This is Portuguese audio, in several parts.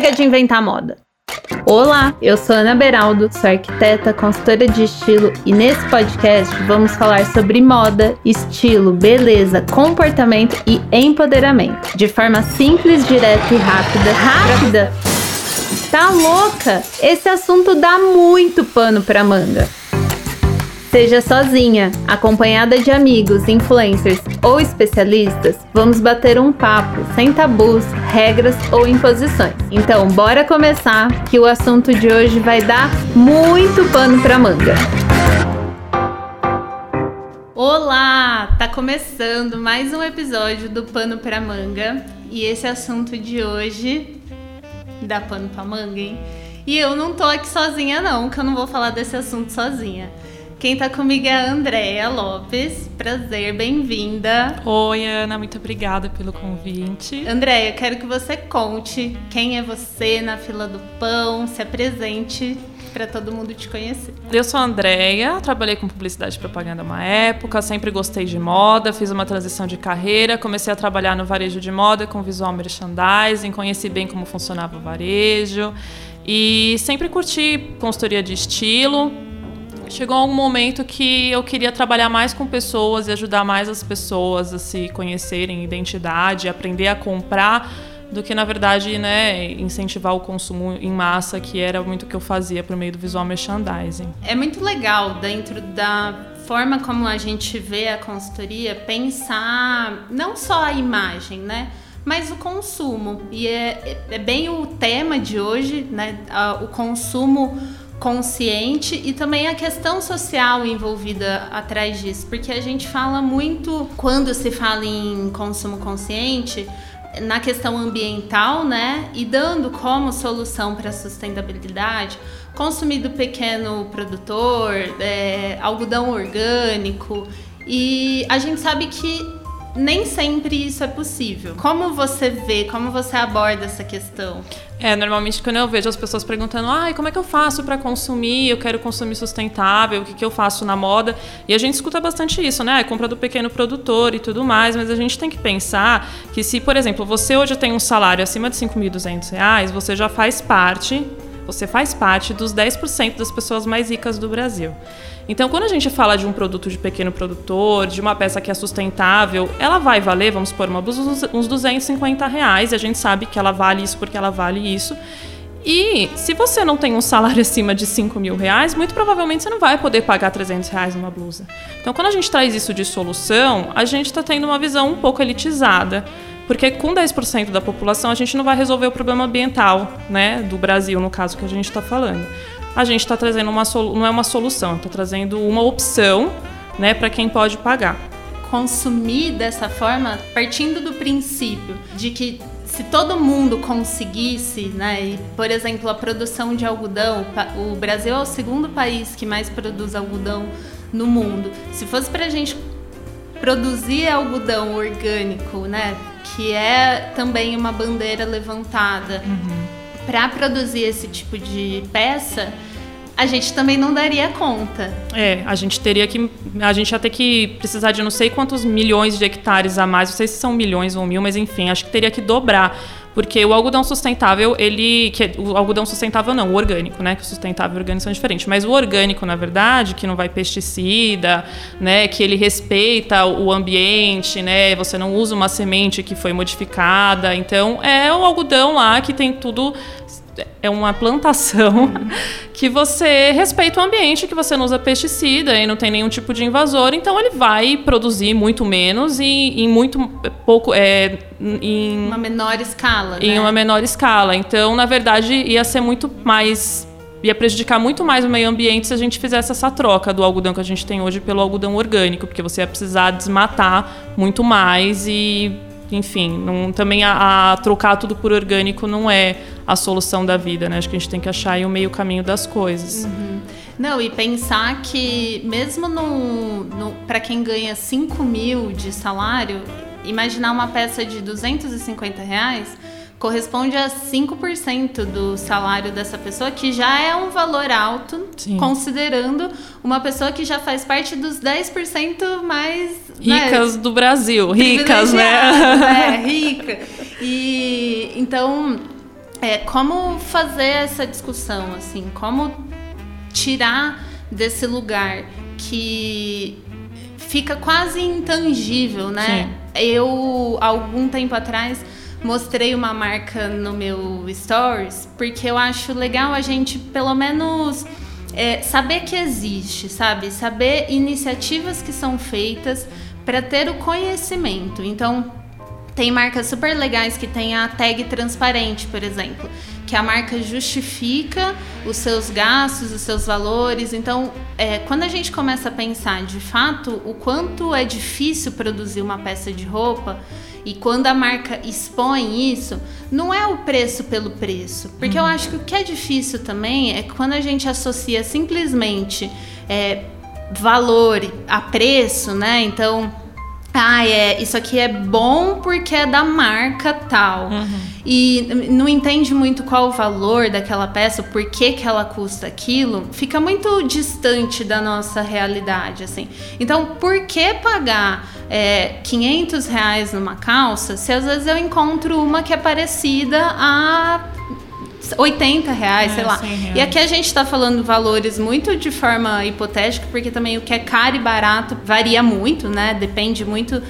Chega de inventar moda. Olá, eu sou Ana Beraldo, sou arquiteta, consultora de estilo e nesse podcast vamos falar sobre moda, estilo, beleza, comportamento e empoderamento, de forma simples, direta e rápida. Rápida? Tá louca? Esse assunto dá muito pano pra manga. Seja sozinha, acompanhada de amigos, influencers ou especialistas, vamos bater um papo sem tabus, regras ou imposições. Então, bora começar que o assunto de hoje vai dar muito pano pra manga. Olá, tá começando mais um episódio do Pano pra Manga e esse assunto de hoje dá pano pra manga, hein? E eu não tô aqui sozinha não, que eu não vou falar desse assunto sozinha. Quem tá comigo é a Andréia Lopes. Prazer, bem-vinda. Oi, Ana, muito obrigada pelo convite. Andréia, quero que você conte quem é você na fila do pão, se apresente para todo mundo te conhecer. Eu sou a Andréia, trabalhei com publicidade e propaganda uma época, sempre gostei de moda, fiz uma transição de carreira, comecei a trabalhar no varejo de moda com visual merchandising, conheci bem como funcionava o varejo e sempre curti consultoria de estilo chegou um momento que eu queria trabalhar mais com pessoas e ajudar mais as pessoas a se conhecerem identidade, aprender a comprar do que na verdade, né, incentivar o consumo em massa, que era muito o que eu fazia por meio do visual merchandising. É muito legal dentro da forma como a gente vê a consultoria pensar não só a imagem, né? mas o consumo. E é, é bem o tema de hoje, né? O consumo consciente e também a questão social envolvida atrás disso, porque a gente fala muito quando se fala em consumo consciente na questão ambiental, né? E dando como solução para a sustentabilidade consumir do pequeno produtor, é, algodão orgânico. E a gente sabe que nem sempre isso é possível. Como você vê, como você aborda essa questão? É, normalmente quando eu vejo as pessoas perguntando, ai, como é que eu faço para consumir? Eu quero consumir sustentável, o que, que eu faço na moda? E a gente escuta bastante isso, né? Compra do pequeno produtor e tudo mais, mas a gente tem que pensar que se, por exemplo, você hoje tem um salário acima de R$ 5.200, você já faz parte, você faz parte dos 10% das pessoas mais ricas do Brasil. Então, quando a gente fala de um produto de pequeno produtor, de uma peça que é sustentável, ela vai valer, vamos supor, uma blusa, uns 250 reais, e a gente sabe que ela vale isso porque ela vale isso. E se você não tem um salário acima de 5 mil reais, muito provavelmente você não vai poder pagar 300 reais numa blusa. Então, quando a gente traz isso de solução, a gente está tendo uma visão um pouco elitizada. Porque com 10% da população a gente não vai resolver o problema ambiental né, do Brasil, no caso que a gente está falando a gente está trazendo uma não é uma solução, está trazendo uma opção, né, para quem pode pagar. Consumir dessa forma, partindo do princípio de que se todo mundo conseguisse, né, e, por exemplo, a produção de algodão, o Brasil é o segundo país que mais produz algodão no mundo. Se fosse para a gente produzir algodão orgânico, né, que é também uma bandeira levantada. Uhum para produzir esse tipo de peça, a gente também não daria conta. É, a gente teria que. A gente ia ter que precisar de não sei quantos milhões de hectares a mais, não sei se são milhões ou mil, mas enfim, acho que teria que dobrar. Porque o algodão sustentável, ele. Que, o algodão sustentável não, o orgânico, né? Que o sustentável e o orgânico são diferentes. Mas o orgânico, na verdade, que não vai pesticida, né? Que ele respeita o ambiente, né? Você não usa uma semente que foi modificada. Então, é o algodão lá que tem tudo é uma plantação que você respeita o ambiente, que você não usa pesticida e não tem nenhum tipo de invasor, então ele vai produzir muito menos e em muito pouco é, em uma menor escala, em né? uma menor escala. Então, na verdade, ia ser muito mais ia prejudicar muito mais o meio ambiente se a gente fizesse essa troca do algodão que a gente tem hoje pelo algodão orgânico, porque você ia precisar desmatar muito mais e enfim, não, também a, a, trocar tudo por orgânico não é a solução da vida, né? Acho que a gente tem que achar aí o meio caminho das coisas. Uhum. Não, e pensar que mesmo no, no para quem ganha 5 mil de salário, imaginar uma peça de 250 reais corresponde a 5% do salário dessa pessoa, que já é um valor alto, Sim. considerando uma pessoa que já faz parte dos 10% mais né, ricas né, do Brasil, ricas, né? É, rica. E então é, como fazer essa discussão, assim, como tirar desse lugar que fica quase intangível, né? Sim. Eu, algum tempo atrás, mostrei uma marca no meu stories, porque eu acho legal a gente, pelo menos, é, saber que existe, sabe? Saber iniciativas que são feitas para ter o conhecimento. Então, tem marcas super legais que tem a tag transparente, por exemplo, que a marca justifica os seus gastos, os seus valores. Então, é, quando a gente começa a pensar de fato o quanto é difícil produzir uma peça de roupa, e quando a marca expõe isso, não é o preço pelo preço. Porque uhum. eu acho que o que é difícil também é quando a gente associa simplesmente é, valor a preço, né? Então, ah, é, isso aqui é bom porque é da marca tal. Uhum. E não entende muito qual o valor daquela peça, por que, que ela custa aquilo, fica muito distante da nossa realidade, assim. Então, por que pagar é, 500 reais numa calça se às vezes eu encontro uma que é parecida a 80 reais, é, sei lá. Reais. E aqui a gente está falando valores muito de forma hipotética, porque também o que é caro e barato varia muito, né? Depende muito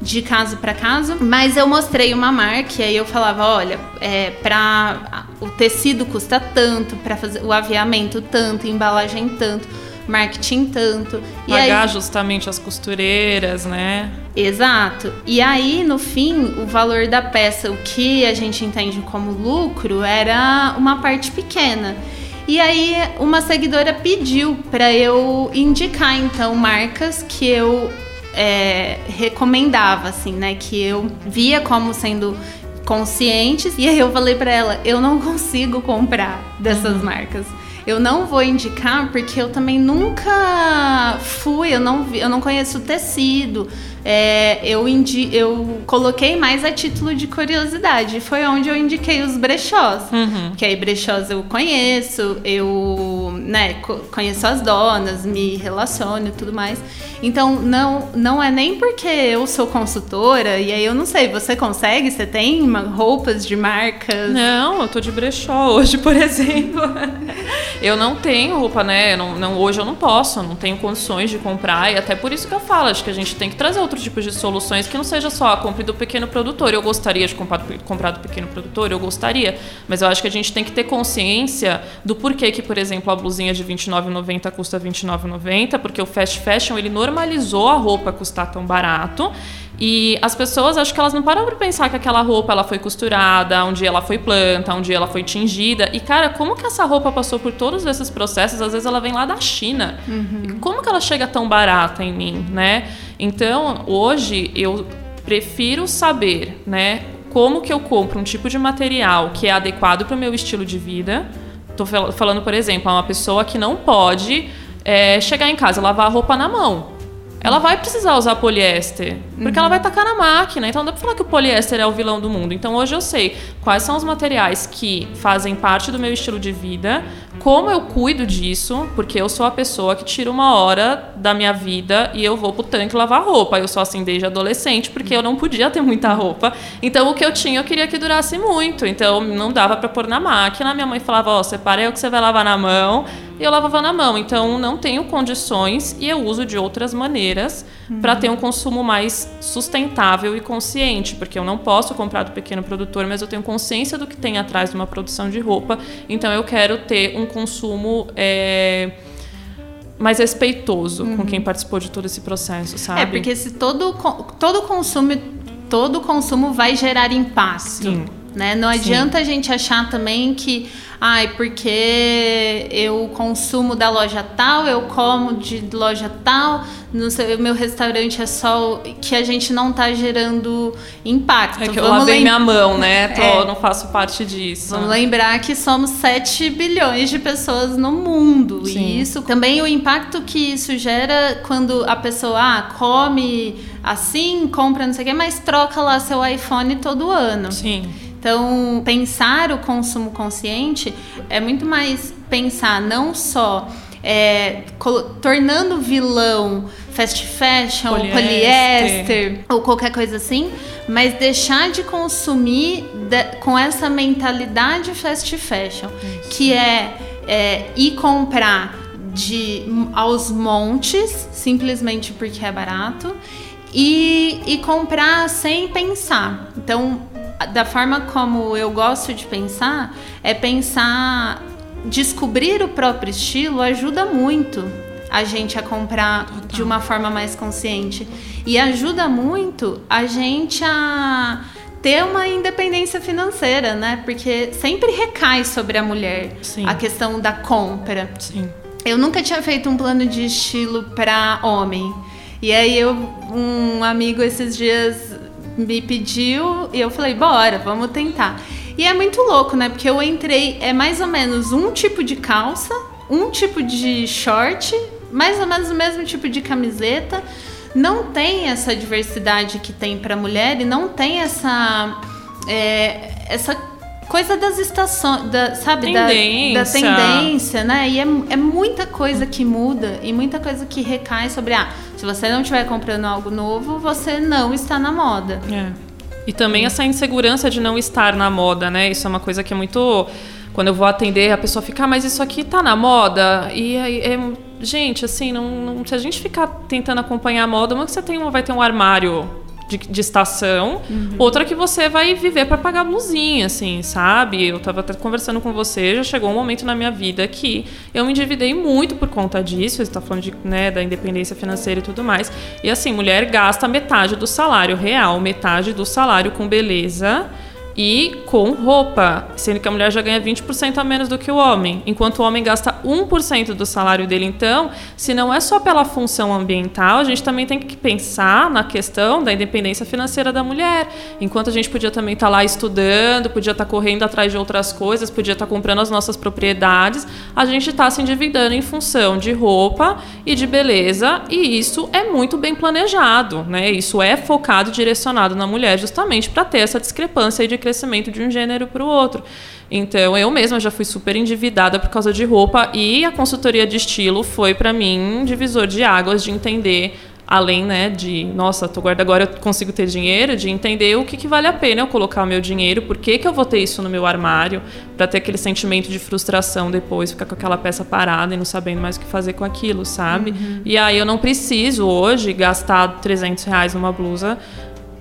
de caso para caso. Mas eu mostrei uma marca e aí eu falava, olha, é, para o tecido custa tanto, para fazer o aviamento tanto, embalagem tanto marketing tanto. E Pagar aí... justamente as costureiras, né? Exato. E aí, no fim, o valor da peça, o que a gente entende como lucro, era uma parte pequena. E aí, uma seguidora pediu para eu indicar, então, marcas que eu é, recomendava, assim, né? Que eu via como sendo conscientes. E aí eu falei para ela, eu não consigo comprar dessas uhum. marcas eu não vou indicar porque eu também nunca fui, eu não, eu não conheço o tecido, é, eu, indi eu coloquei mais a título de curiosidade. Foi onde eu indiquei os brechós. Uhum. Que aí brechós eu conheço, eu né, conheço as donas, me relaciono e tudo mais. Então, não, não é nem porque eu sou consultora, e aí eu não sei, você consegue? Você tem uma, roupas de marcas? Não, eu tô de brechó hoje, por exemplo. eu não tenho roupa, né? Não, não, hoje eu não posso, não tenho condições de comprar, e até por isso que eu falo, acho que a gente tem que trazer outros tipos de soluções que não seja só a compra do pequeno produtor. Eu gostaria de comprar, comprar do pequeno produtor, eu gostaria, mas eu acho que a gente tem que ter consciência do porquê que, por exemplo, a blusinha de R$29,90 custa R$29,90, porque o fast fashion ele normalizou a roupa custar tão barato. E as pessoas, acho que elas não param para pensar que aquela roupa ela foi costurada, um dia ela foi planta, um dia ela foi tingida. E cara, como que essa roupa passou por todos esses processos? Às vezes ela vem lá da China. Uhum. Como que ela chega tão barata em mim, né? Então, hoje eu prefiro saber, né, como que eu compro um tipo de material que é adequado para o meu estilo de vida. Tô falando, por exemplo, a uma pessoa que não pode é, chegar em casa e lavar a roupa na mão ela vai precisar usar poliéster, porque uhum. ela vai tacar na máquina. Então não dá pra falar que o poliéster é o vilão do mundo. Então hoje eu sei quais são os materiais que fazem parte do meu estilo de vida, como eu cuido disso, porque eu sou a pessoa que tira uma hora da minha vida e eu vou pro tanque lavar roupa. Eu sou assim desde adolescente, porque eu não podia ter muita roupa. Então o que eu tinha eu queria que durasse muito. Então não dava para pôr na máquina. Minha mãe falava: Ó, oh, separa aí o que você vai lavar na mão e eu lavava na mão. Então não tenho condições e eu uso de outras maneiras uhum. para ter um consumo mais sustentável e consciente, porque eu não posso comprar do pequeno produtor, mas eu tenho consciência do que tem atrás de uma produção de roupa. Então eu quero ter um consumo é, mais respeitoso uhum. com quem participou de todo esse processo, sabe? É porque se todo todo consumo todo consumo vai gerar impacto. Sim. Né? Não adianta Sim. a gente achar também que ai, porque eu consumo da loja tal, eu como de loja tal, no seu, meu restaurante é só que a gente não está gerando impacto. É que Vamos eu lavei minha mão, né? Tô, é. Não faço parte disso. Vamos lembrar que somos 7 bilhões de pessoas no mundo. Sim. E isso também o impacto que isso gera quando a pessoa ah, come assim, compra não sei o quê, mas troca lá seu iPhone todo ano. Sim. Então, pensar o consumo consciente é muito mais pensar não só é, tornando vilão fast fashion, poliéster. poliéster ou qualquer coisa assim, mas deixar de consumir de, com essa mentalidade fast fashion, Isso. que é, é ir comprar de aos montes simplesmente porque é barato e, e comprar sem pensar. Então, da forma como eu gosto de pensar, é pensar descobrir o próprio estilo ajuda muito a gente a comprar Total. de uma forma mais consciente. E ajuda muito a gente a ter uma independência financeira, né? Porque sempre recai sobre a mulher Sim. a questão da compra. Sim. Eu nunca tinha feito um plano de estilo para homem. E aí eu, um amigo esses dias me pediu e eu falei, bora, vamos tentar. E é muito louco, né? Porque eu entrei, é mais ou menos um tipo de calça, um tipo de short, mais ou menos o mesmo tipo de camiseta. Não tem essa diversidade que tem para mulher e não tem essa é, essa coisa das estações, da, sabe, tendência. Da, da, tendência, né? E é, é muita coisa que muda e muita coisa que recai sobre ah, se você não estiver comprando algo novo, você não está na moda. É. E também essa insegurança de não estar na moda, né? Isso é uma coisa que é muito. Quando eu vou atender, a pessoa fica, ah, mas isso aqui tá na moda? E aí, é, gente, assim, não, não, se a gente ficar tentando acompanhar a moda, uma que você tem, vai ter um armário de, de estação, uhum. outra que você vai viver para pagar blusinha, assim, sabe? Eu tava até conversando com você, já chegou um momento na minha vida que eu me endividei muito por conta disso, você tá falando de, né, da independência financeira e tudo mais. E assim, mulher gasta metade do salário real, metade do salário com beleza e com roupa, sendo que a mulher já ganha 20% a menos do que o homem, enquanto o homem gasta 1% do salário dele. Então, se não é só pela função ambiental, a gente também tem que pensar na questão da independência financeira da mulher. Enquanto a gente podia também estar tá lá estudando, podia estar tá correndo atrás de outras coisas, podia estar tá comprando as nossas propriedades, a gente está se endividando em função de roupa e de beleza, e isso é muito bem planejado, né? Isso é focado e direcionado na mulher justamente para ter essa discrepância de crescimento de um gênero para o outro. Então, eu mesma já fui super endividada por causa de roupa e a consultoria de estilo foi para mim um divisor de águas de entender além, né, de, nossa, tô guarda agora eu consigo ter dinheiro, de entender o que, que vale a pena eu colocar o meu dinheiro, por que, que eu vou ter isso no meu armário, para ter aquele sentimento de frustração depois, ficar com aquela peça parada e não sabendo mais o que fazer com aquilo, sabe? Uhum. E aí eu não preciso hoje gastar 300 reais numa blusa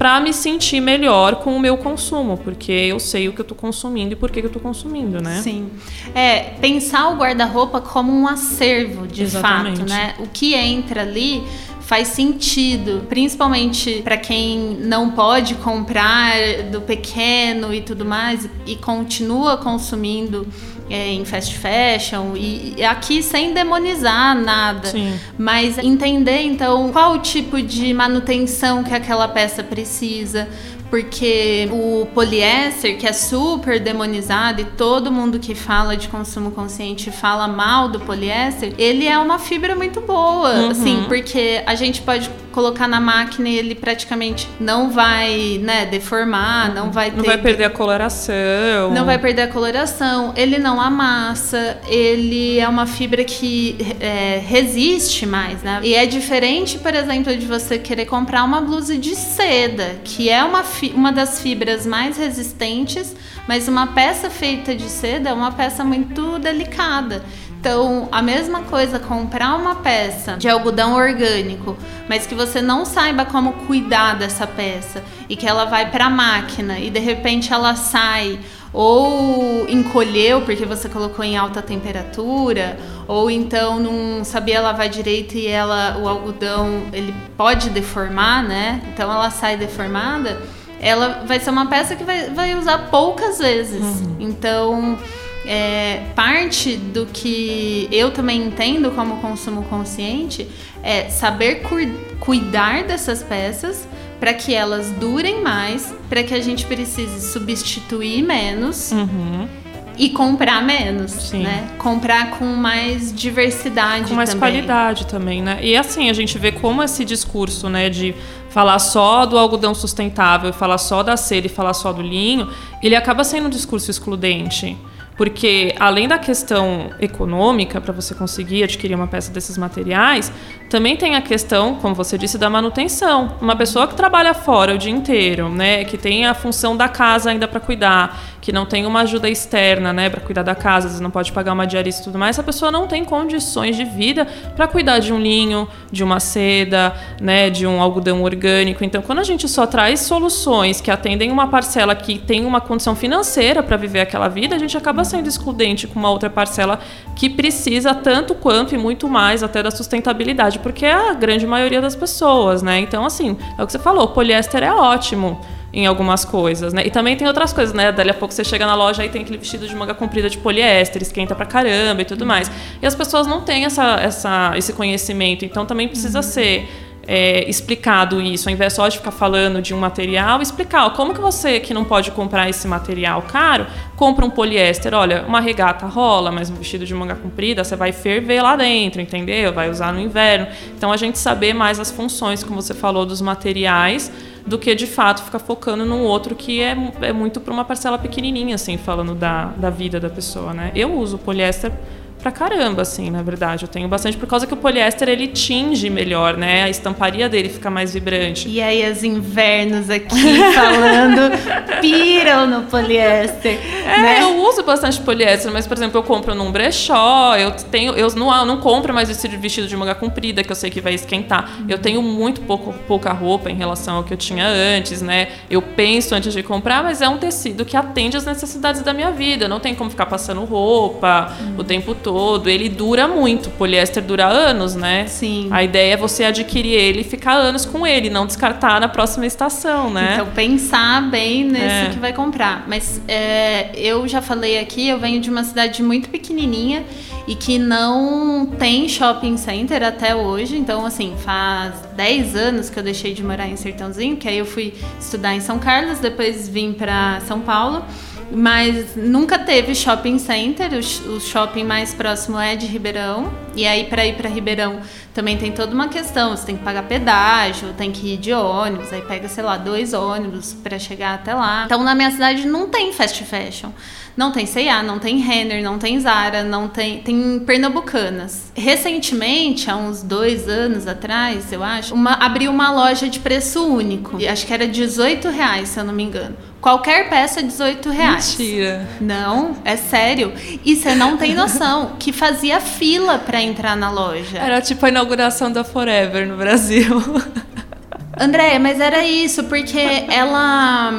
para me sentir melhor com o meu consumo, porque eu sei o que eu estou consumindo e por que eu estou consumindo, né? Sim. É, pensar o guarda-roupa como um acervo, de Exatamente. fato, né? O que entra ali faz sentido, principalmente para quem não pode comprar do pequeno e tudo mais e continua consumindo é, em fast fashion e, e, aqui sem demonizar nada, Sim. mas entender então qual o tipo de manutenção que aquela peça precisa, porque o poliéster, que é super demonizado e todo mundo que fala de consumo consciente fala mal do poliéster, ele é uma fibra muito boa, uhum. assim, porque a gente pode colocar na máquina e ele praticamente não vai, né, deformar, não vai ter... Não vai perder a coloração. Não vai perder a coloração, ele não amassa, ele é uma fibra que é, resiste mais, né? E é diferente, por exemplo, de você querer comprar uma blusa de seda, que é uma, uma das fibras mais resistentes, mas uma peça feita de seda é uma peça muito delicada. Então, a mesma coisa, comprar uma peça de algodão orgânico, mas que você não saiba como cuidar dessa peça e que ela vai para a máquina e de repente ela sai ou encolheu porque você colocou em alta temperatura, ou então não sabia lavar direito e ela o algodão ele pode deformar, né? Então ela sai deformada. Ela vai ser uma peça que vai, vai usar poucas vezes. Uhum. Então é, parte do que eu também entendo como consumo consciente é saber cu cuidar dessas peças para que elas durem mais, para que a gente precise substituir menos. Uhum. E comprar menos, Sim. né? Comprar com mais diversidade Com mais também. qualidade também, né? E assim, a gente vê como esse discurso, né, de falar só do algodão sustentável, falar só da seda e falar só do linho, ele acaba sendo um discurso excludente. Porque além da questão econômica para você conseguir adquirir uma peça desses materiais, também tem a questão, como você disse, da manutenção. Uma pessoa que trabalha fora o dia inteiro, né, que tem a função da casa ainda para cuidar, que não tem uma ajuda externa, né, para cuidar da casa, vezes não pode pagar uma diarista e tudo mais, essa pessoa não tem condições de vida para cuidar de um linho, de uma seda, né, de um algodão orgânico. Então, quando a gente só traz soluções que atendem uma parcela que tem uma condição financeira para viver aquela vida, a gente acaba sendo excludente com uma outra parcela que precisa tanto quanto e muito mais até da sustentabilidade porque é a grande maioria das pessoas, né? Então, assim, é o que você falou, poliéster é ótimo em algumas coisas, né? E também tem outras coisas, né? Dali a pouco você chega na loja e tem aquele vestido de manga comprida de poliéster, esquenta pra caramba e tudo mais. E as pessoas não têm essa, essa, esse conhecimento, então também precisa uhum. ser é, explicado isso, ao invés só de ficar falando de um material, explicar ó, como que você que não pode comprar esse material caro, compra um poliéster. Olha, uma regata rola, mas um vestido de manga comprida você vai ferver lá dentro, entendeu? Vai usar no inverno. Então a gente saber mais as funções, como você falou, dos materiais do que de fato ficar focando num outro que é, é muito para uma parcela pequenininha, assim, falando da, da vida da pessoa, né? Eu uso poliéster pra caramba, assim, na verdade. Eu tenho bastante por causa que o poliéster ele tinge melhor, né? A estamparia dele fica mais vibrante. E aí as invernos aqui falando piram no poliéster. É, né? eu uso bastante poliéster, mas por exemplo, eu compro num brechó, eu tenho eu não, eu não compro mais esse vestido de manga comprida que eu sei que vai esquentar. Uhum. Eu tenho muito pouco, pouca roupa em relação ao que eu tinha antes, né? Eu penso antes de comprar, mas é um tecido que atende às necessidades da minha vida. Não tem como ficar passando roupa uhum. o tempo todo todo, ele dura muito. O poliéster dura anos, né? Sim. A ideia é você adquirir ele e ficar anos com ele, não descartar na próxima estação, né? Então, pensar bem nesse é. que vai comprar. Mas é, eu já falei aqui, eu venho de uma cidade muito pequenininha e que não tem shopping center até hoje. Então, assim, faz 10 anos que eu deixei de morar em Sertãozinho, que aí eu fui estudar em São Carlos, depois vim para São Paulo mas nunca teve shopping center. O, shopping mais próximo é de Ribeirão. E aí, para ir para Ribeirão, também tem toda uma questão. Você tem que pagar pedágio, tem que ir de ônibus. Aí pega, sei lá, dois ônibus para chegar até lá. Então, na minha cidade não tem fast fashion. Não tem C&A, não tem Renner, não tem Zara, não tem... Tem pernambucanas. Recentemente, há uns dois anos atrás, eu acho, uma, abriu uma loja de preço único. Acho que era 18 reais, se eu não me engano. Qualquer peça é 18 reais. Mentira. Não, é sério. E você não tem noção que fazia fila para entrar na loja. Era tipo a inauguração da Forever no Brasil. Andréia, mas era isso, porque ela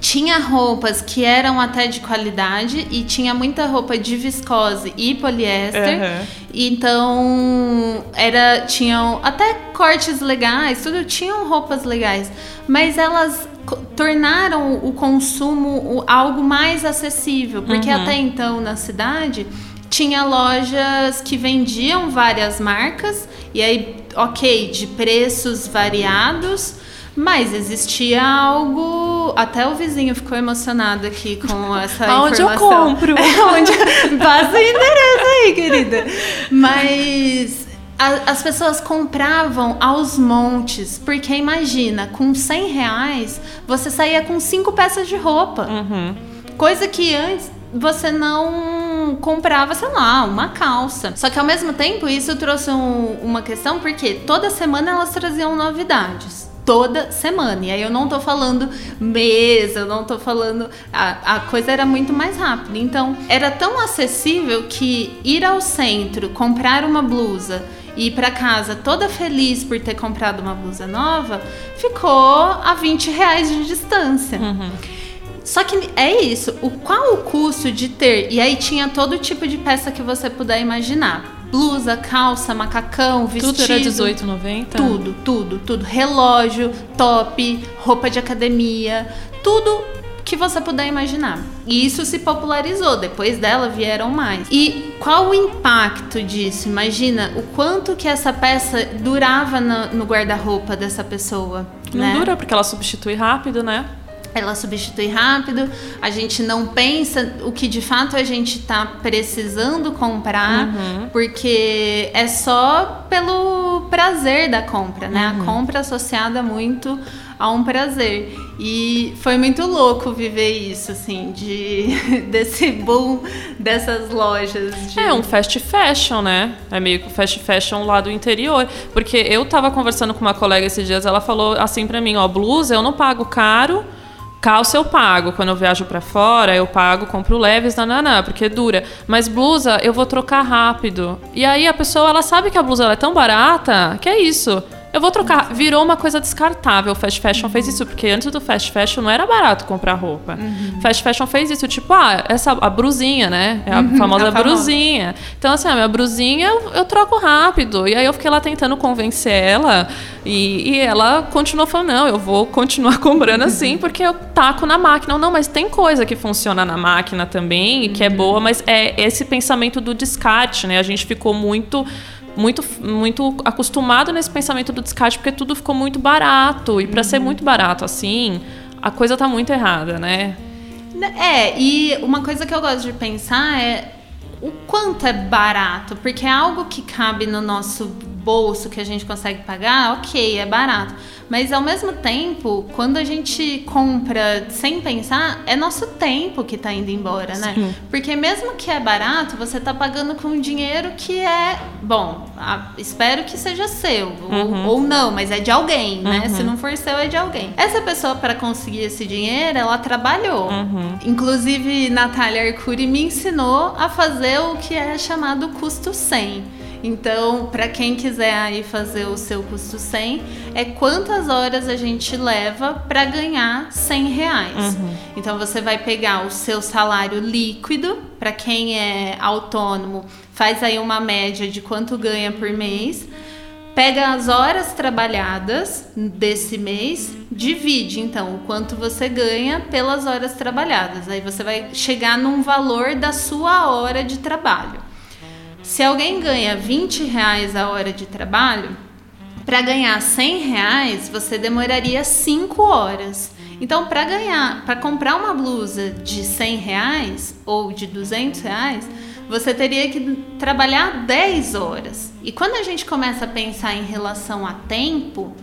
tinha roupas que eram até de qualidade e tinha muita roupa de viscose e poliéster. Uhum. Então, era tinham até cortes legais, tudo tinham roupas legais, mas elas tornaram o consumo algo mais acessível, porque uhum. até então na cidade tinha lojas que vendiam várias marcas e aí, ok, de preços variados mas existia algo. Até o vizinho ficou emocionado aqui com essa Aonde informação. eu compro? Onde... Passa o endereço aí, querida. Mas a, as pessoas compravam aos montes, porque imagina, com 100 reais você saía com cinco peças de roupa. Uhum. Coisa que antes você não comprava, sei lá, uma calça. Só que ao mesmo tempo isso trouxe um, uma questão porque toda semana elas traziam novidades toda semana. E aí eu não tô falando mês, eu não tô falando. A, a coisa era muito mais rápida. Então, era tão acessível que ir ao centro, comprar uma blusa e ir para casa toda feliz por ter comprado uma blusa nova, ficou a 20 reais de distância. Uhum. Só que é isso, o qual o custo de ter? E aí tinha todo tipo de peça que você puder imaginar blusa, calça, macacão, vestido. Tudo era 18,90? Tudo, tudo, tudo. Relógio, top, roupa de academia, tudo que você puder imaginar. E isso se popularizou, depois dela vieram mais. E qual o impacto disso? Imagina o quanto que essa peça durava no, no guarda-roupa dessa pessoa. Não né? dura porque ela substitui rápido, né? Ela substitui rápido, a gente não pensa o que de fato a gente está precisando comprar, uhum. porque é só pelo prazer da compra, né? Uhum. A compra associada muito a um prazer. E foi muito louco viver isso, assim, de desse boom dessas lojas. De... É um fast fashion, né? É meio que fast fashion lá do interior. Porque eu tava conversando com uma colega esses dias, ela falou assim para mim, ó, blusa eu não pago caro, Calça eu pago. Quando eu viajo para fora, eu pago, compro leves, nananã, porque dura. Mas blusa eu vou trocar rápido. E aí a pessoa, ela sabe que a blusa é tão barata, que é isso. Eu vou trocar. Virou uma coisa descartável. O fast fashion fez isso, porque antes do fast fashion não era barato comprar roupa. Uhum. Fast fashion fez isso, tipo, ah, essa a brusinha, né? É a uhum, famosa a brusinha. Então, assim, a minha brusinha eu, eu, troco rápido. E aí eu fiquei lá tentando convencer ela. E, e ela continuou falando: não, eu vou continuar comprando assim, porque eu taco na máquina. Não, mas tem coisa que funciona na máquina também, e que é boa, mas é esse pensamento do descarte, né? A gente ficou muito muito, muito acostumado nesse pensamento do descarte, porque tudo ficou muito barato. E para uhum. ser muito barato assim, a coisa tá muito errada, né? É, e uma coisa que eu gosto de pensar é o quanto é barato, porque é algo que cabe no nosso bolso que a gente consegue pagar, ok, é barato. Mas ao mesmo tempo, quando a gente compra sem pensar, é nosso tempo que está indo embora, né? Sim. Porque mesmo que é barato, você está pagando com dinheiro que é, bom, a, espero que seja seu, uhum. ou, ou, não, mas é de alguém, né? Uhum. Se não for seu, é de alguém. Essa pessoa, para conseguir esse dinheiro, ela trabalhou. Uhum. Inclusive, Natália Arcuri me ensinou a fazer o que é chamado custo 100 então, para quem quiser aí fazer o seu custo 100, é quantas horas a gente leva para ganhar 100 reais. Uhum. Então, você vai pegar o seu salário líquido, para quem é autônomo, faz aí uma média de quanto ganha por mês. Pega as horas trabalhadas desse mês, divide então o quanto você ganha pelas horas trabalhadas. Aí você vai chegar num valor da sua hora de trabalho. Se alguém ganha 20 reais a hora de trabalho, para ganhar 100 reais você demoraria 5 horas. Então, para ganhar, para comprar uma blusa de 100 reais ou de 200 reais, você teria que trabalhar 10 horas. E quando a gente começa a pensar em relação a tempo,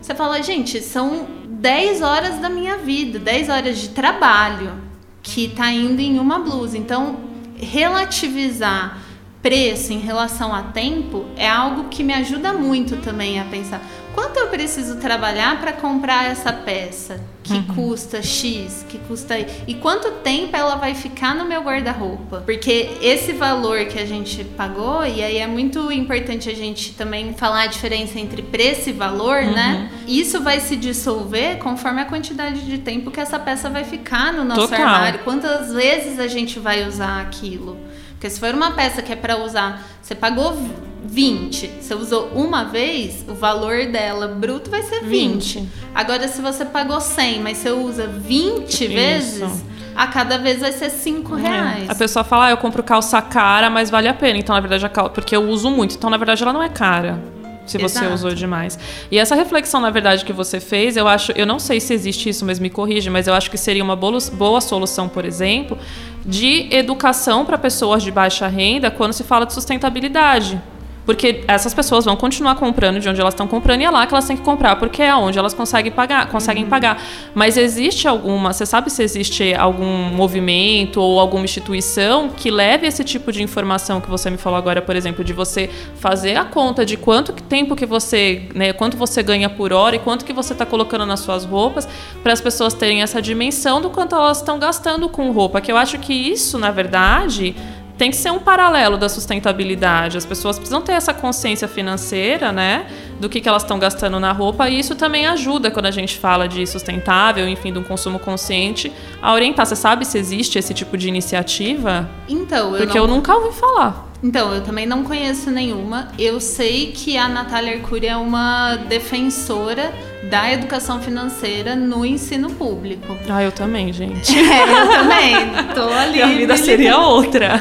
você fala, gente, são 10 horas da minha vida, 10 horas de trabalho que está indo em uma blusa. Então, relativizar preço em relação a tempo é algo que me ajuda muito também a pensar quanto eu preciso trabalhar para comprar essa peça que uhum. custa X, que custa e quanto tempo ela vai ficar no meu guarda-roupa. Porque esse valor que a gente pagou, e aí é muito importante a gente também falar a diferença entre preço e valor, né? uhum. né? Isso vai se dissolver conforme a quantidade de tempo que essa peça vai ficar no nosso Total. armário, quantas vezes a gente vai usar aquilo. Porque se for uma peça que é para usar, você pagou 20, você usou uma vez, o valor dela bruto vai ser 20. 20. Agora, se você pagou 100, mas você usa 20 Isso. vezes, a cada vez vai ser 5 é. reais. É. A pessoa fala, ah, eu compro calça cara, mas vale a pena. Então, na verdade, a calça, porque eu uso muito. Então, na verdade, ela não é cara se você Exato. usou demais. E essa reflexão, na verdade, que você fez, eu acho, eu não sei se existe isso, mas me corrige, mas eu acho que seria uma boa solução, por exemplo, de educação para pessoas de baixa renda quando se fala de sustentabilidade. Porque essas pessoas vão continuar comprando de onde elas estão comprando e é lá que elas têm que comprar, porque é onde elas conseguem pagar, conseguem uhum. pagar. Mas existe alguma, você sabe se existe algum movimento ou alguma instituição que leve esse tipo de informação que você me falou agora, por exemplo, de você fazer a conta de quanto tempo que você, né, quanto você ganha por hora e quanto que você está colocando nas suas roupas, para as pessoas terem essa dimensão do quanto elas estão gastando com roupa, que eu acho que isso, na verdade, tem que ser um paralelo da sustentabilidade. As pessoas precisam ter essa consciência financeira, né? Do que, que elas estão gastando na roupa. E isso também ajuda quando a gente fala de sustentável, enfim, de um consumo consciente, a orientar. Você sabe se existe esse tipo de iniciativa? Então, eu Porque não... eu nunca ouvi falar. Então, eu também não conheço nenhuma. Eu sei que a Natália Arcuri é uma defensora da educação financeira no ensino público. Ah, eu também, gente. É, eu também. Tô ali. a vida seria outra.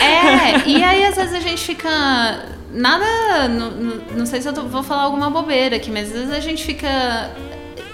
É, e aí às vezes a gente fica. Nada. Não, não sei se eu tô, vou falar alguma bobeira aqui, mas às vezes a gente fica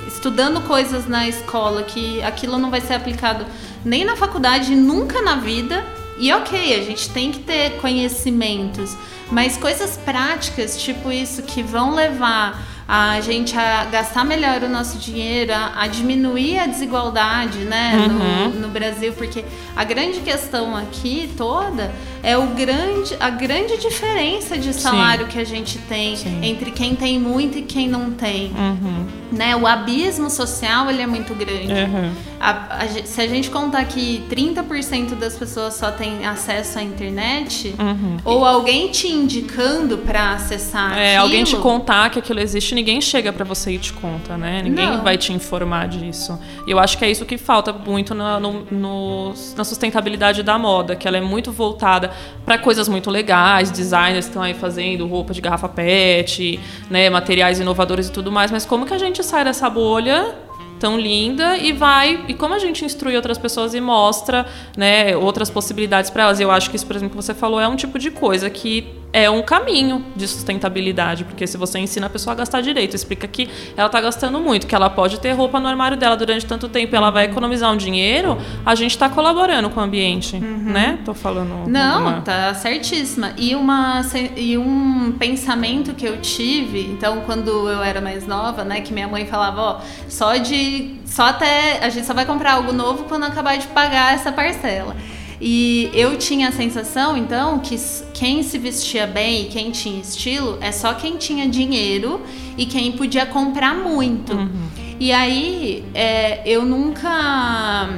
estudando coisas na escola que aquilo não vai ser aplicado nem na faculdade, nunca na vida. E ok, a gente tem que ter conhecimentos, mas coisas práticas, tipo isso, que vão levar a gente a gastar melhor o nosso dinheiro, a, a diminuir a desigualdade né, uhum. no, no, Brasil, porque a grande questão aqui toda é o grande, a grande diferença de salário Sim. que a gente tem Sim. entre quem tem muito e quem não tem. Uhum. Né? O abismo social ele é muito grande. Uhum. A, a, se a gente contar que 30% das pessoas só têm acesso à internet, uhum. ou alguém te indicando para acessar é, aquilo, alguém te contar que aquilo existe, ninguém chega para você e te conta, né? Ninguém não. vai te informar disso. E eu acho que é isso que falta muito na, no, no, na sustentabilidade da moda, que ela é muito voltada para coisas muito legais, designers estão aí fazendo roupa de garrafa PET, né, materiais inovadores e tudo mais, mas como que a gente sai dessa bolha tão linda e vai e como a gente instrui outras pessoas e mostra né outras possibilidades para elas eu acho que isso por exemplo que você falou é um tipo de coisa que é um caminho de sustentabilidade, porque se você ensina a pessoa a gastar direito, explica que ela está gastando muito, que ela pode ter roupa no armário dela durante tanto tempo, ela vai economizar um dinheiro, a gente está colaborando com o ambiente, uhum. né? Tô falando. Não, uma... tá certíssima. E uma e um pensamento que eu tive, então quando eu era mais nova, né, que minha mãe falava, ó, só de só até a gente só vai comprar algo novo quando acabar de pagar essa parcela. E eu tinha a sensação, então, que quem se vestia bem e quem tinha estilo é só quem tinha dinheiro e quem podia comprar muito. Uhum. E aí, é, eu nunca.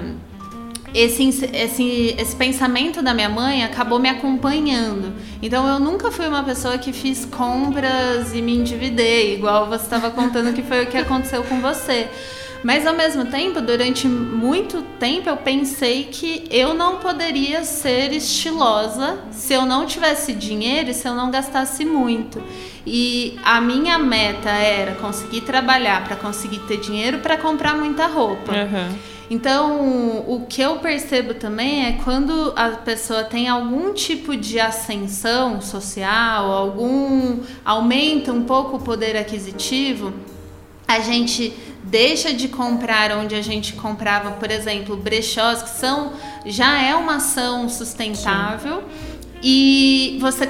Esse, esse, esse pensamento da minha mãe acabou me acompanhando. Então eu nunca fui uma pessoa que fiz compras e me endividei, igual você estava contando que foi o que aconteceu com você. Mas ao mesmo tempo, durante muito tempo, eu pensei que eu não poderia ser estilosa se eu não tivesse dinheiro e se eu não gastasse muito. E a minha meta era conseguir trabalhar para conseguir ter dinheiro para comprar muita roupa. Uhum. Então, o que eu percebo também é quando a pessoa tem algum tipo de ascensão social, algum aumenta um pouco o poder aquisitivo, a gente deixa de comprar onde a gente comprava, por exemplo, brechós, que são já é uma ação sustentável. Sim. E você,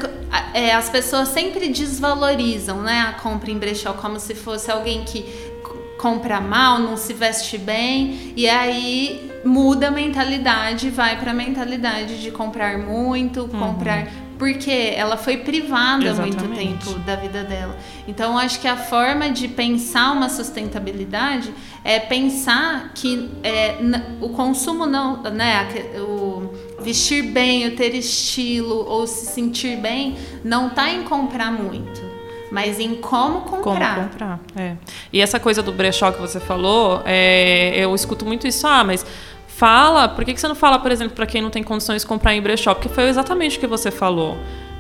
é, as pessoas sempre desvalorizam né, a compra em brechó como se fosse alguém que compra mal, não se veste bem, e aí muda a mentalidade, vai para a mentalidade de comprar muito, uhum. Porque ela foi privada Exatamente. muito tempo da vida dela. Então, acho que a forma de pensar uma sustentabilidade é pensar que é, o consumo não, né, o vestir bem, o ter estilo ou se sentir bem, não está em comprar muito mas em como comprar. Como comprar, é. E essa coisa do brechó que você falou, é, eu escuto muito isso, ah, mas Fala, por que, que você não fala, por exemplo, para quem não tem condições de comprar em brechó? Porque foi exatamente o que você falou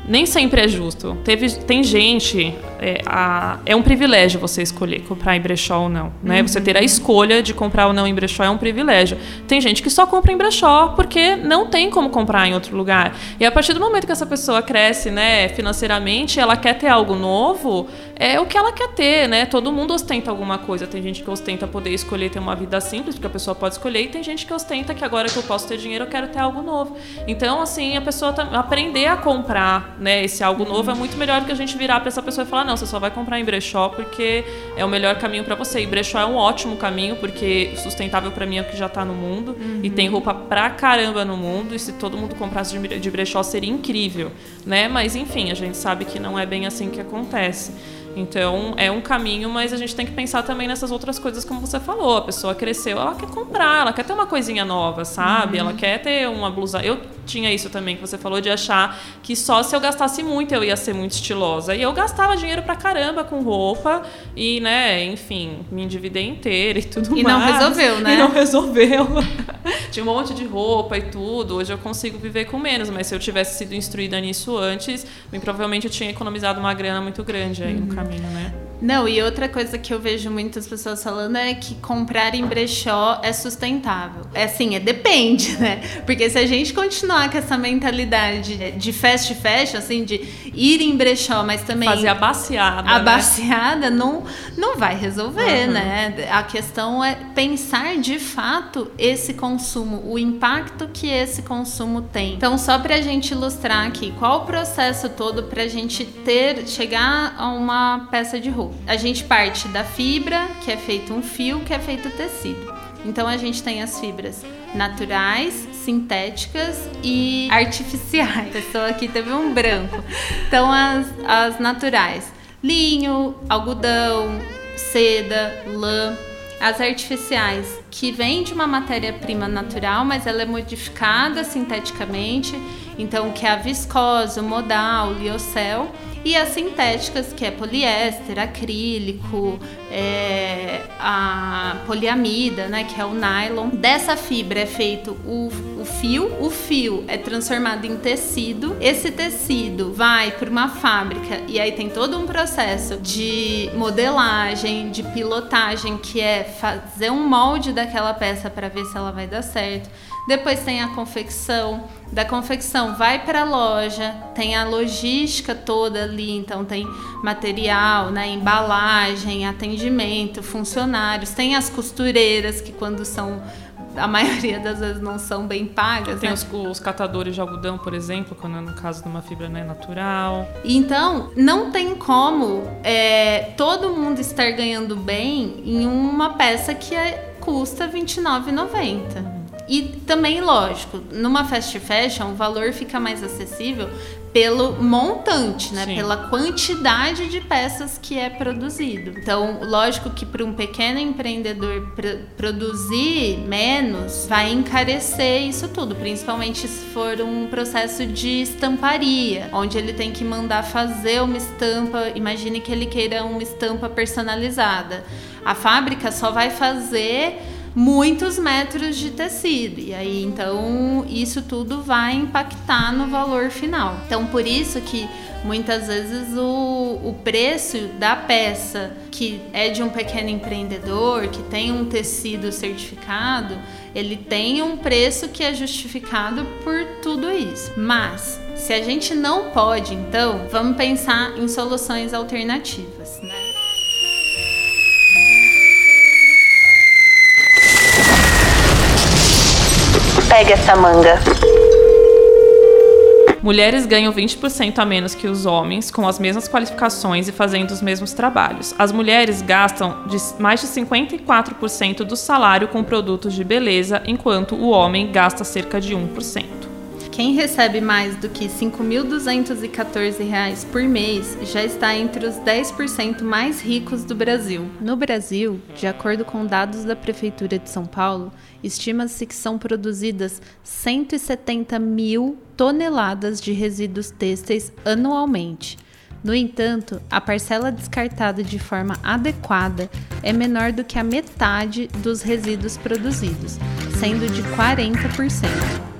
nem sempre é justo. Teve, tem gente. É, a, é um privilégio você escolher comprar em brechó ou não. Né? Uhum. Você ter a escolha de comprar ou não em brechó é um privilégio. Tem gente que só compra em brechó porque não tem como comprar em outro lugar. E a partir do momento que essa pessoa cresce né, financeiramente, ela quer ter algo novo, é o que ela quer ter. Né? Todo mundo ostenta alguma coisa. Tem gente que ostenta poder escolher ter uma vida simples, porque a pessoa pode escolher, e tem gente que ostenta que agora que eu posso ter dinheiro, eu quero ter algo novo. Então, assim, a pessoa tá, aprender a comprar né, esse algo novo, é muito melhor do que a gente virar para essa pessoa e falar: não, você só vai comprar em brechó porque é o melhor caminho para você. E brechó é um ótimo caminho, porque sustentável para mim é o que já está no mundo. Uhum. E tem roupa pra caramba no mundo. E se todo mundo comprasse de brechó, seria incrível. né? Mas enfim, a gente sabe que não é bem assim que acontece. Então, é um caminho, mas a gente tem que pensar também nessas outras coisas, como você falou. A pessoa cresceu, ela quer comprar, ela quer ter uma coisinha nova, sabe? Uhum. Ela quer ter uma blusa. Eu tinha isso também que você falou de achar que só se eu gastasse muito eu ia ser muito estilosa. E eu gastava dinheiro pra caramba com roupa e, né, enfim, me endividei inteira e tudo e mais. E não resolveu, né? E não resolveu. tinha um monte de roupa e tudo. Hoje eu consigo viver com menos, mas se eu tivesse sido instruída nisso antes, bem provavelmente eu tinha economizado uma grana muito grande aí uhum. no caminho, né? Não, e outra coisa que eu vejo muitas pessoas falando é que comprar em brechó é sustentável. É assim, é depende, né? Porque se a gente continuar com essa mentalidade de fast fashion, assim, de ir em brechó, mas também. Fazer a baseada. A né? baseada não, não vai resolver, uhum. né? A questão é pensar de fato esse consumo, o impacto que esse consumo tem. Então, só pra gente ilustrar aqui, qual o processo todo pra gente ter, chegar a uma peça de roupa? A gente parte da fibra, que é feito um fio, que é feito tecido. Então a gente tem as fibras naturais, sintéticas e artificiais. A pessoa aqui teve um branco. Então as, as naturais: linho, algodão, seda, lã. As artificiais, que vêm de uma matéria-prima natural, mas ela é modificada sinteticamente, então que é a viscose, o modal, o liocel e as sintéticas, que é poliéster, acrílico, é, a poliamida, né, que é o nylon. Dessa fibra é feito o, o fio, o fio é transformado em tecido. Esse tecido vai para uma fábrica e aí tem todo um processo de modelagem, de pilotagem, que é fazer um molde daquela peça para ver se ela vai dar certo. Depois tem a confecção. Da confecção vai para a loja, tem a logística toda ali, então tem material, né, embalagem, atendimento, funcionários, tem as costureiras que quando são a maioria das vezes não são bem pagas. Tem né? os, os, catadores de algodão, por exemplo, quando é no caso de uma fibra né, natural. Então, não tem como é, todo mundo estar ganhando bem em uma peça que é, custa R$29,90. E também, lógico, numa fast fashion o valor fica mais acessível pelo montante, né? Sim. Pela quantidade de peças que é produzido. Então, lógico que para um pequeno empreendedor pr produzir menos vai encarecer isso tudo, principalmente se for um processo de estamparia, onde ele tem que mandar fazer uma estampa. Imagine que ele queira uma estampa personalizada. A fábrica só vai fazer muitos metros de tecido. E aí, então, isso tudo vai impactar no valor final. Então, por isso que muitas vezes o, o preço da peça que é de um pequeno empreendedor, que tem um tecido certificado, ele tem um preço que é justificado por tudo isso. Mas se a gente não pode, então, vamos pensar em soluções alternativas, Pega essa manga. Mulheres ganham 20% a menos que os homens, com as mesmas qualificações e fazendo os mesmos trabalhos. As mulheres gastam de mais de 54% do salário com produtos de beleza, enquanto o homem gasta cerca de 1%. Quem recebe mais do que R$ 5.214 por mês já está entre os 10% mais ricos do Brasil. No Brasil, de acordo com dados da Prefeitura de São Paulo, estima-se que são produzidas 170 mil toneladas de resíduos têxteis anualmente. No entanto, a parcela descartada de forma adequada é menor do que a metade dos resíduos produzidos, sendo de 40%.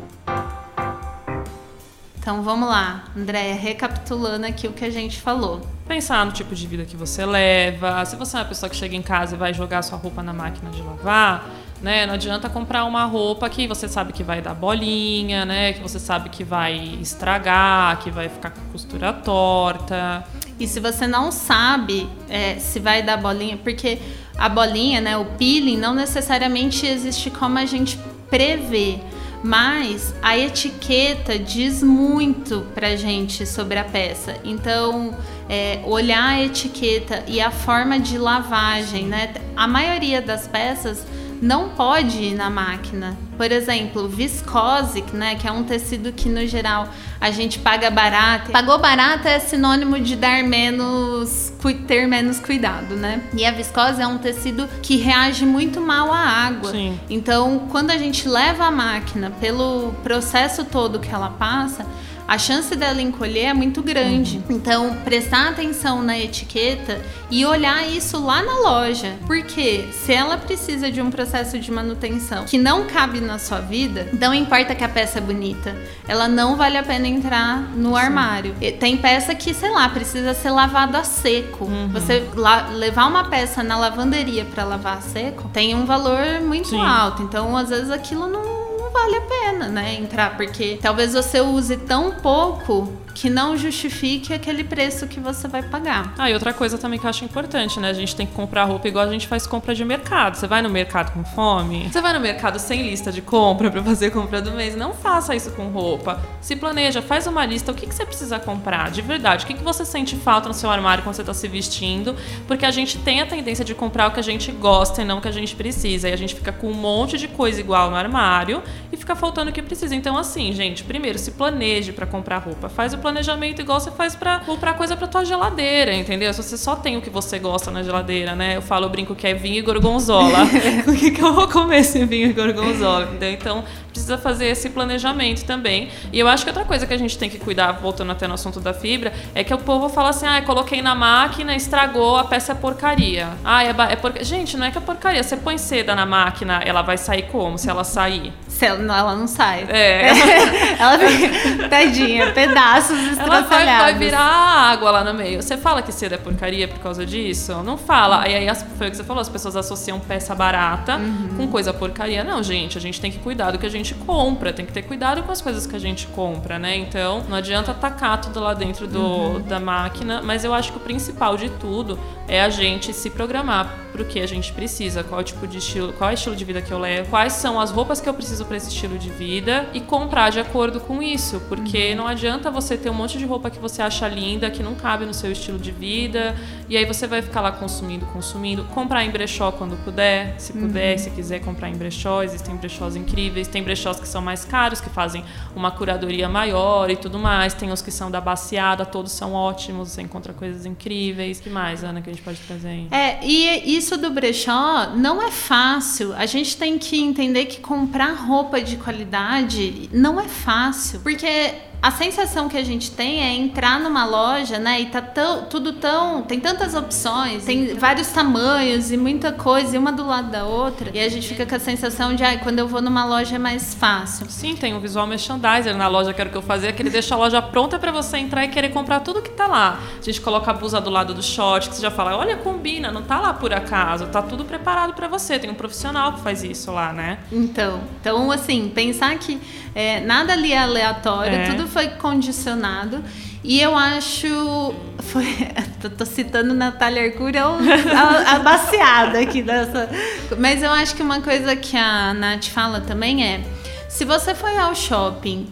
Então vamos lá, Andréia, recapitulando aqui o que a gente falou. Pensar no tipo de vida que você leva. Se você é uma pessoa que chega em casa e vai jogar sua roupa na máquina de lavar, né? Não adianta comprar uma roupa que você sabe que vai dar bolinha, né? Que você sabe que vai estragar, que vai ficar com costura torta. E se você não sabe é, se vai dar bolinha, porque a bolinha, né, o peeling, não necessariamente existe como a gente prevê mas a etiqueta diz muito pra gente sobre a peça. Então, é, olhar a etiqueta e a forma de lavagem, né? A maioria das peças não pode ir na máquina. Por exemplo, viscose, né, que é um tecido que no geral a gente paga barato. Pagou barato é sinônimo de dar menos, ter menos cuidado, né? E a viscose é um tecido que reage muito mal à água. Sim. Então, quando a gente leva a máquina pelo processo todo que ela passa, a chance dela encolher é muito grande. Então, prestar atenção na etiqueta e olhar isso lá na loja. Porque se ela precisa de um processo de manutenção que não cabe na sua vida, não importa que a peça é bonita, ela não vale a pena entrar no armário. E Tem peça que, sei lá, precisa ser lavada a seco. Você la- levar uma peça na lavanderia para lavar a seco tem um valor muito Sim. alto. Então, às vezes aquilo não vale a pena, né, entrar, porque talvez você use tão pouco que não justifique aquele preço que você vai pagar. Ah, e outra coisa também que eu acho importante, né? A gente tem que comprar roupa igual a gente faz compra de mercado. Você vai no mercado com fome? Você vai no mercado sem lista de compra pra fazer compra do mês? Não faça isso com roupa. Se planeja, faz uma lista. O que, que você precisa comprar? De verdade. O que, que você sente falta no seu armário quando você tá se vestindo? Porque a gente tem a tendência de comprar o que a gente gosta e não o que a gente precisa. E a gente fica com um monte de coisa igual no armário e fica faltando o que precisa. Então, assim, gente, primeiro, se planeje pra comprar roupa. Faz o planejamento igual você faz pra comprar coisa pra tua geladeira, entendeu? Se você só tem o que você gosta na geladeira, né? Eu falo, eu brinco que é vinho e gorgonzola. o que, que eu vou comer esse vinho e gorgonzola? Entendeu? Então, precisa fazer esse planejamento também. E eu acho que outra coisa que a gente tem que cuidar, voltando até no assunto da fibra, é que o povo fala assim: ah, coloquei na máquina, estragou, a peça é porcaria. Ah, é, é porca... Gente, não é que é porcaria. Você põe seda na máquina, ela vai sair como? Se ela sair? Se ela, não, ela não sai. É. ela fica, tadinha, pedaços Ela vai, vai virar água lá no meio. Você fala que seda é porcaria por causa disso? Não fala. Aí, aí as- foi o que você falou, as pessoas associam peça barata com coisa porcaria. Não, gente, a gente tem que cuidar do que a gente compra, tem que ter cuidado com as coisas que a gente compra, né? Então, não adianta tacar tudo lá dentro do, da máquina, mas eu acho que o principal de tudo é a gente se programar pro que a gente precisa, qual tipo de estilo, qual é o estilo de vida que eu levo, quais são as roupas que eu preciso para esse estilo de vida e comprar de acordo com isso, porque não adianta você ter um monte de roupa que você acha linda, que não cabe no seu estilo de vida, e aí você vai ficar lá consumindo, consumindo, comprar em brechó quando puder, se puder, se quiser comprar em brechó, existem brechós incríveis, tem brechós que são mais caros, que fazem uma curadoria maior e tudo mais, tem os que são da baciada, todos são ótimos, você encontra coisas incríveis. que mais, Ana, que a gente pode trazer aí? É, e isso do brechó não é fácil. A gente tem que entender que comprar roupa de qualidade não é fácil. Porque a sensação que a gente tem é entrar numa loja, né? E tá tão, tudo tão. Tem tantas opções, tem vários tamanhos e muita coisa, e uma do lado da outra. E a gente fica com a sensação de, ai, quando eu vou numa loja é mais fácil. Sim, tem um visual merchandiser na loja, que era o que eu fazia, que ele deixa a loja pronta pra você entrar e querer comprar tudo que tá lá. A gente coloca a blusa do lado do short, que você já fala, olha, combina, não tá lá por acaso, tá tudo preparado pra você. Tem um profissional que faz isso lá, né? Então, então assim, pensar que é, nada ali é aleatório, É. tudo foi condicionado. E eu acho. Foi, tô, tô citando Natália Arcuri, a, a baseada aqui dessa. Mas eu acho que uma coisa que a Nath fala também é: se você foi ao shopping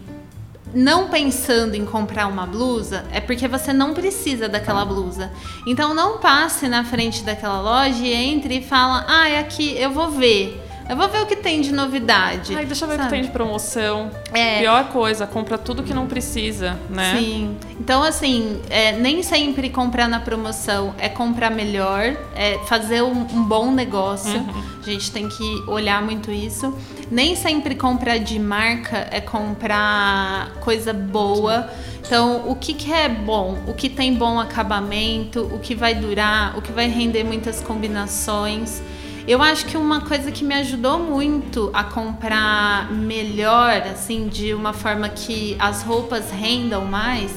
não pensando em comprar uma blusa, é porque você não precisa daquela blusa. Então não passe na frente daquela loja e entre e fala: ah, é aqui, eu vou ver. Eu vou ver o que tem de novidade. Ai, deixa eu ver o que sabe? tem de promoção. É. Pior coisa, compra tudo que não precisa, né? Sim. Então, assim, é, nem sempre comprar na promoção é comprar melhor, é fazer um, um bom negócio. Uhum. A gente tem que olhar muito isso. Nem sempre comprar de marca é comprar coisa boa. Então, o que, que é bom? O que tem bom acabamento? O que vai durar? O que vai render muitas combinações? Eu acho que uma coisa que me ajudou muito a comprar melhor, assim, de uma forma que as roupas rendam mais,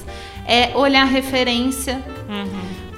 é olhar referência.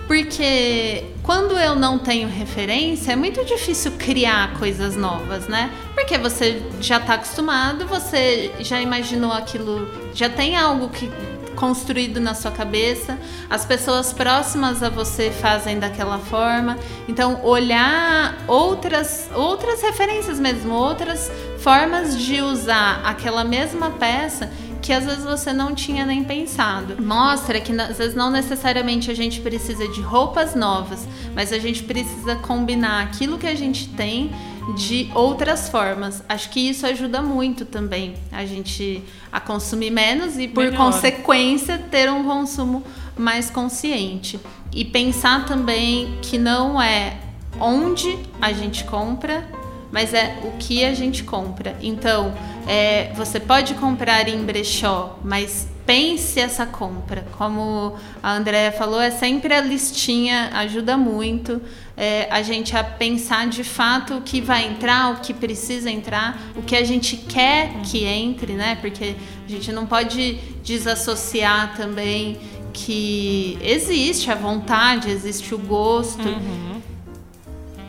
Porque quando eu não tenho referência, é muito difícil criar coisas novas, né? Porque você já tá acostumado, você já imaginou aquilo, já tem algo que construído na sua cabeça, as pessoas próximas a você fazem daquela forma. Então, olhar outras outras referências mesmo, outras formas de usar aquela mesma peça que às vezes você não tinha nem pensado. Mostra que às vezes não necessariamente a gente precisa de roupas novas, mas a gente precisa combinar aquilo que a gente tem de outras formas. Acho que isso ajuda muito também a gente a consumir menos e por Melhor. consequência ter um consumo mais consciente. E pensar também que não é onde a gente compra, mas é o que a gente compra. Então, é, você pode comprar em brechó, mas pense essa compra. Como a Andrea falou, é sempre a listinha, ajuda muito é, a gente a pensar de fato o que vai entrar, o que precisa entrar, o que a gente quer que entre, né? Porque a gente não pode desassociar também que existe a vontade, existe o gosto. Uhum.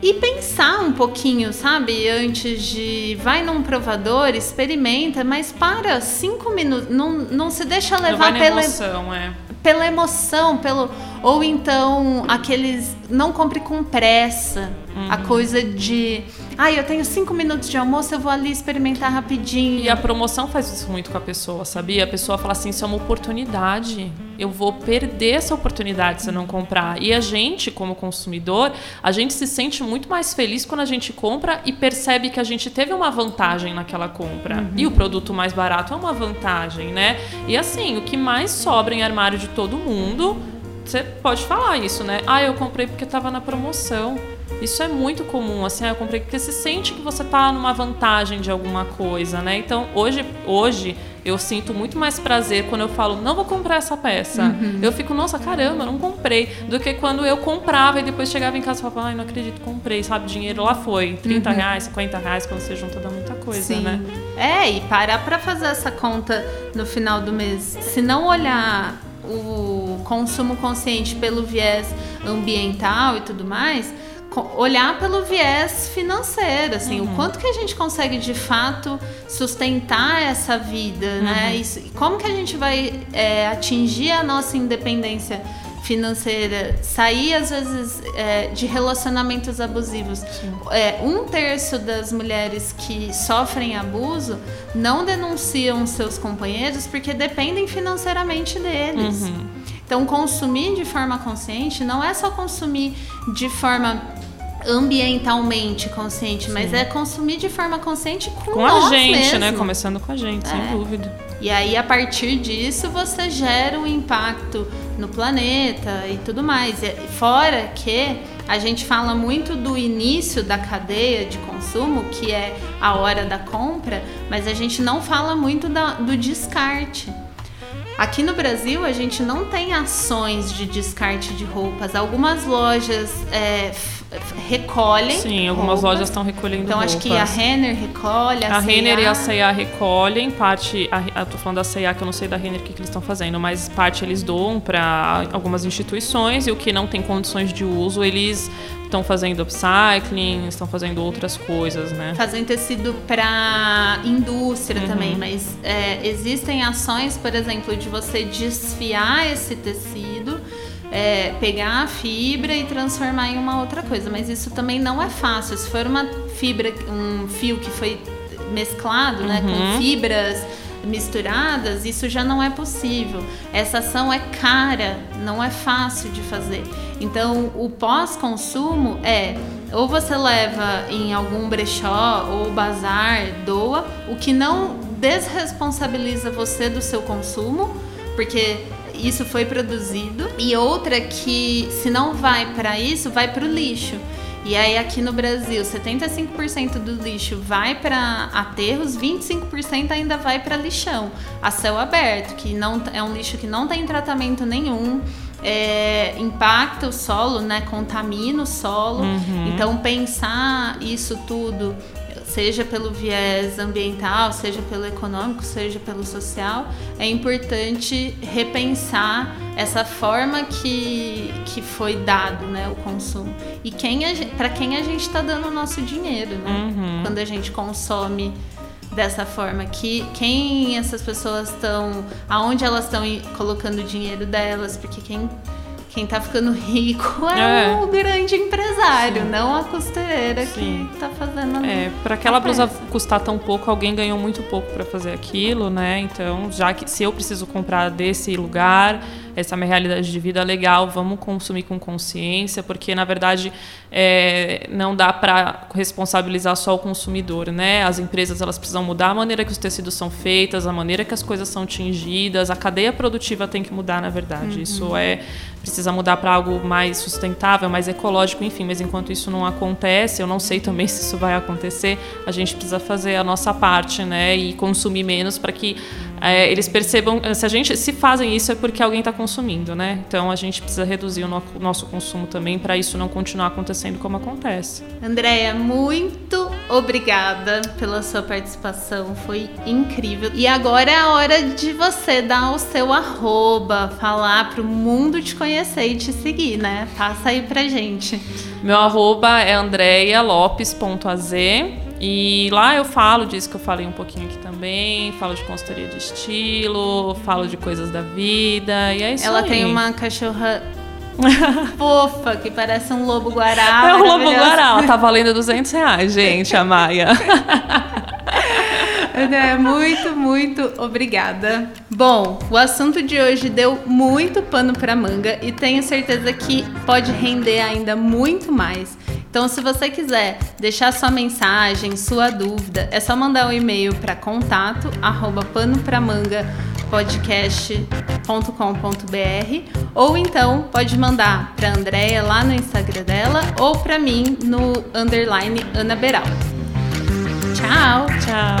E pensar um pouquinho, sabe? Antes de. Vai num provador, experimenta, mas para cinco minutos. Não, não se deixa levar pela. Emoção, é pela emoção, pelo ou então aqueles não compre com pressa, uhum. a coisa de, ah, eu tenho cinco minutos de almoço, eu vou ali experimentar rapidinho. E a promoção faz isso muito com a pessoa, sabia? A pessoa fala assim, isso é uma oportunidade, eu vou perder essa oportunidade se eu não comprar. E a gente, como consumidor, a gente se sente muito mais feliz quando a gente compra e percebe que a gente teve uma vantagem naquela compra. Uhum. E o produto mais barato é uma vantagem, né? E assim, o que mais sobra em armário de todo mundo você pode falar isso, né? Ah, eu comprei porque estava na promoção. Isso é muito comum, assim, ah, eu comprei porque se sente que você está numa vantagem de alguma coisa, né? Então, hoje, hoje eu sinto muito mais prazer quando eu falo, não vou comprar essa peça. Uhum. Eu fico, nossa, caramba, não comprei. Do que quando eu comprava e depois chegava em casa e falava, ai, não acredito, comprei, sabe? Dinheiro lá foi. 30 uhum. reais, 50 reais, quando você junta dá muita coisa, Sim. né? É, e parar pra fazer essa conta no final do mês. Se não olhar o consumo consciente pelo viés ambiental e tudo mais, olhar pelo viés financeiro, assim, uhum. o quanto que a gente consegue de fato sustentar essa vida, né? uhum. né? Isso, como que a gente vai é, atingir a nossa independência financeira, sair às vezes é, de relacionamentos abusivos. É, um terço das mulheres que sofrem abuso não denunciam seus companheiros porque dependem financeiramente deles. Uhum. Então, consumir de forma consciente não é só consumir de forma ambientalmente consciente, Sim. mas é consumir de forma consciente com, com a gente, mesmo. né? Começando com a gente, é. sem dúvida. E aí, a partir disso, você gera um impacto no planeta e tudo mais. Fora que a gente fala muito do início da cadeia de consumo, que é a hora da compra, mas a gente não fala muito da, do descarte. Aqui no Brasil, a gente não tem ações de descarte de roupas. Algumas lojas é, recolhem. Sim, algumas roupas. lojas estão recolhendo Então roupas. acho que a Renner recolhe, a, a Renner e a C&A recolhem, parte, a, eu tô falando da C&A que eu não sei da Renner o que, que eles estão fazendo, mas parte eles doam para algumas instituições e o que não tem condições de uso, eles estão fazendo upcycling, estão fazendo outras coisas, né? Fazem tecido para indústria uhum. também, mas é, existem ações, por exemplo, de você desfiar esse tecido é, pegar a fibra e transformar em uma outra coisa. Mas isso também não é fácil. Se for uma fibra, um fio que foi mesclado, uhum. né, com uhum. fibras misturadas, isso já não é possível. Essa ação é cara, não é fácil de fazer. Então, o pós-consumo é ou você leva em algum brechó ou bazar, doa, o que não desresponsabiliza você do seu consumo, porque isso foi produzido, e outra que se não vai para isso, vai para o lixo. E aí aqui no Brasil, 75% do lixo vai para aterros, 25% ainda vai para lixão, a céu aberto, que não é um lixo que não tem tratamento nenhum. É, impacta o solo, né? Contamina o solo. Uhum. Então pensar isso tudo seja pelo viés ambiental, seja pelo econômico, seja pelo social, é importante repensar essa forma que, que foi dado né, o consumo. E quem para quem a gente está dando o nosso dinheiro, né? Uhum. Quando a gente consome dessa forma que quem essas pessoas estão aonde elas estão colocando o dinheiro delas porque quem quem tá ficando rico é, é. o grande empresário, Sim. não a costureira Sim. que tá fazendo a É, para aquela blusa custar tão pouco, alguém ganhou muito pouco para fazer aquilo, né? Então, já que se eu preciso comprar desse lugar, essa é a minha realidade de vida legal, vamos consumir com consciência, porque na verdade é, não dá para responsabilizar só o consumidor, né? As empresas elas precisam mudar a maneira que os tecidos são feitos, a maneira que as coisas são tingidas, a cadeia produtiva tem que mudar, na verdade. Uhum. Isso é precisa mudar para algo mais sustentável, mais ecológico, enfim. Mas enquanto isso não acontece, eu não sei também se isso vai acontecer. A gente precisa fazer a nossa parte, né? E consumir menos para que é, eles percebam, se a gente se fazem isso é porque alguém está consumindo, né? Então a gente precisa reduzir o no, nosso consumo também para isso não continuar acontecendo como acontece. Andréia, muito obrigada pela sua participação, foi incrível. E agora é a hora de você dar o seu arroba, falar para o mundo te conhecer e te seguir, né? Passa aí pra gente. Meu arroba é andreialopes.az e lá eu falo disso que eu falei um pouquinho aqui também, falo de consultoria de estilo, falo de coisas da vida, e é isso Ela aí. tem uma cachorra fofa que parece um lobo guará. É um lobo guará, ela tá valendo 200 reais, gente, a Maia. É, muito, muito obrigada. Bom, o assunto de hoje deu muito pano para manga e tenho certeza que pode render ainda muito mais. Então, se você quiser deixar sua mensagem, sua dúvida, é só mandar um e-mail para contato arroba panopramanga.podcast.com.br ou então pode mandar para Andréia lá no Instagram dela ou para mim no underline Ana Beral. Tchau! Tchau!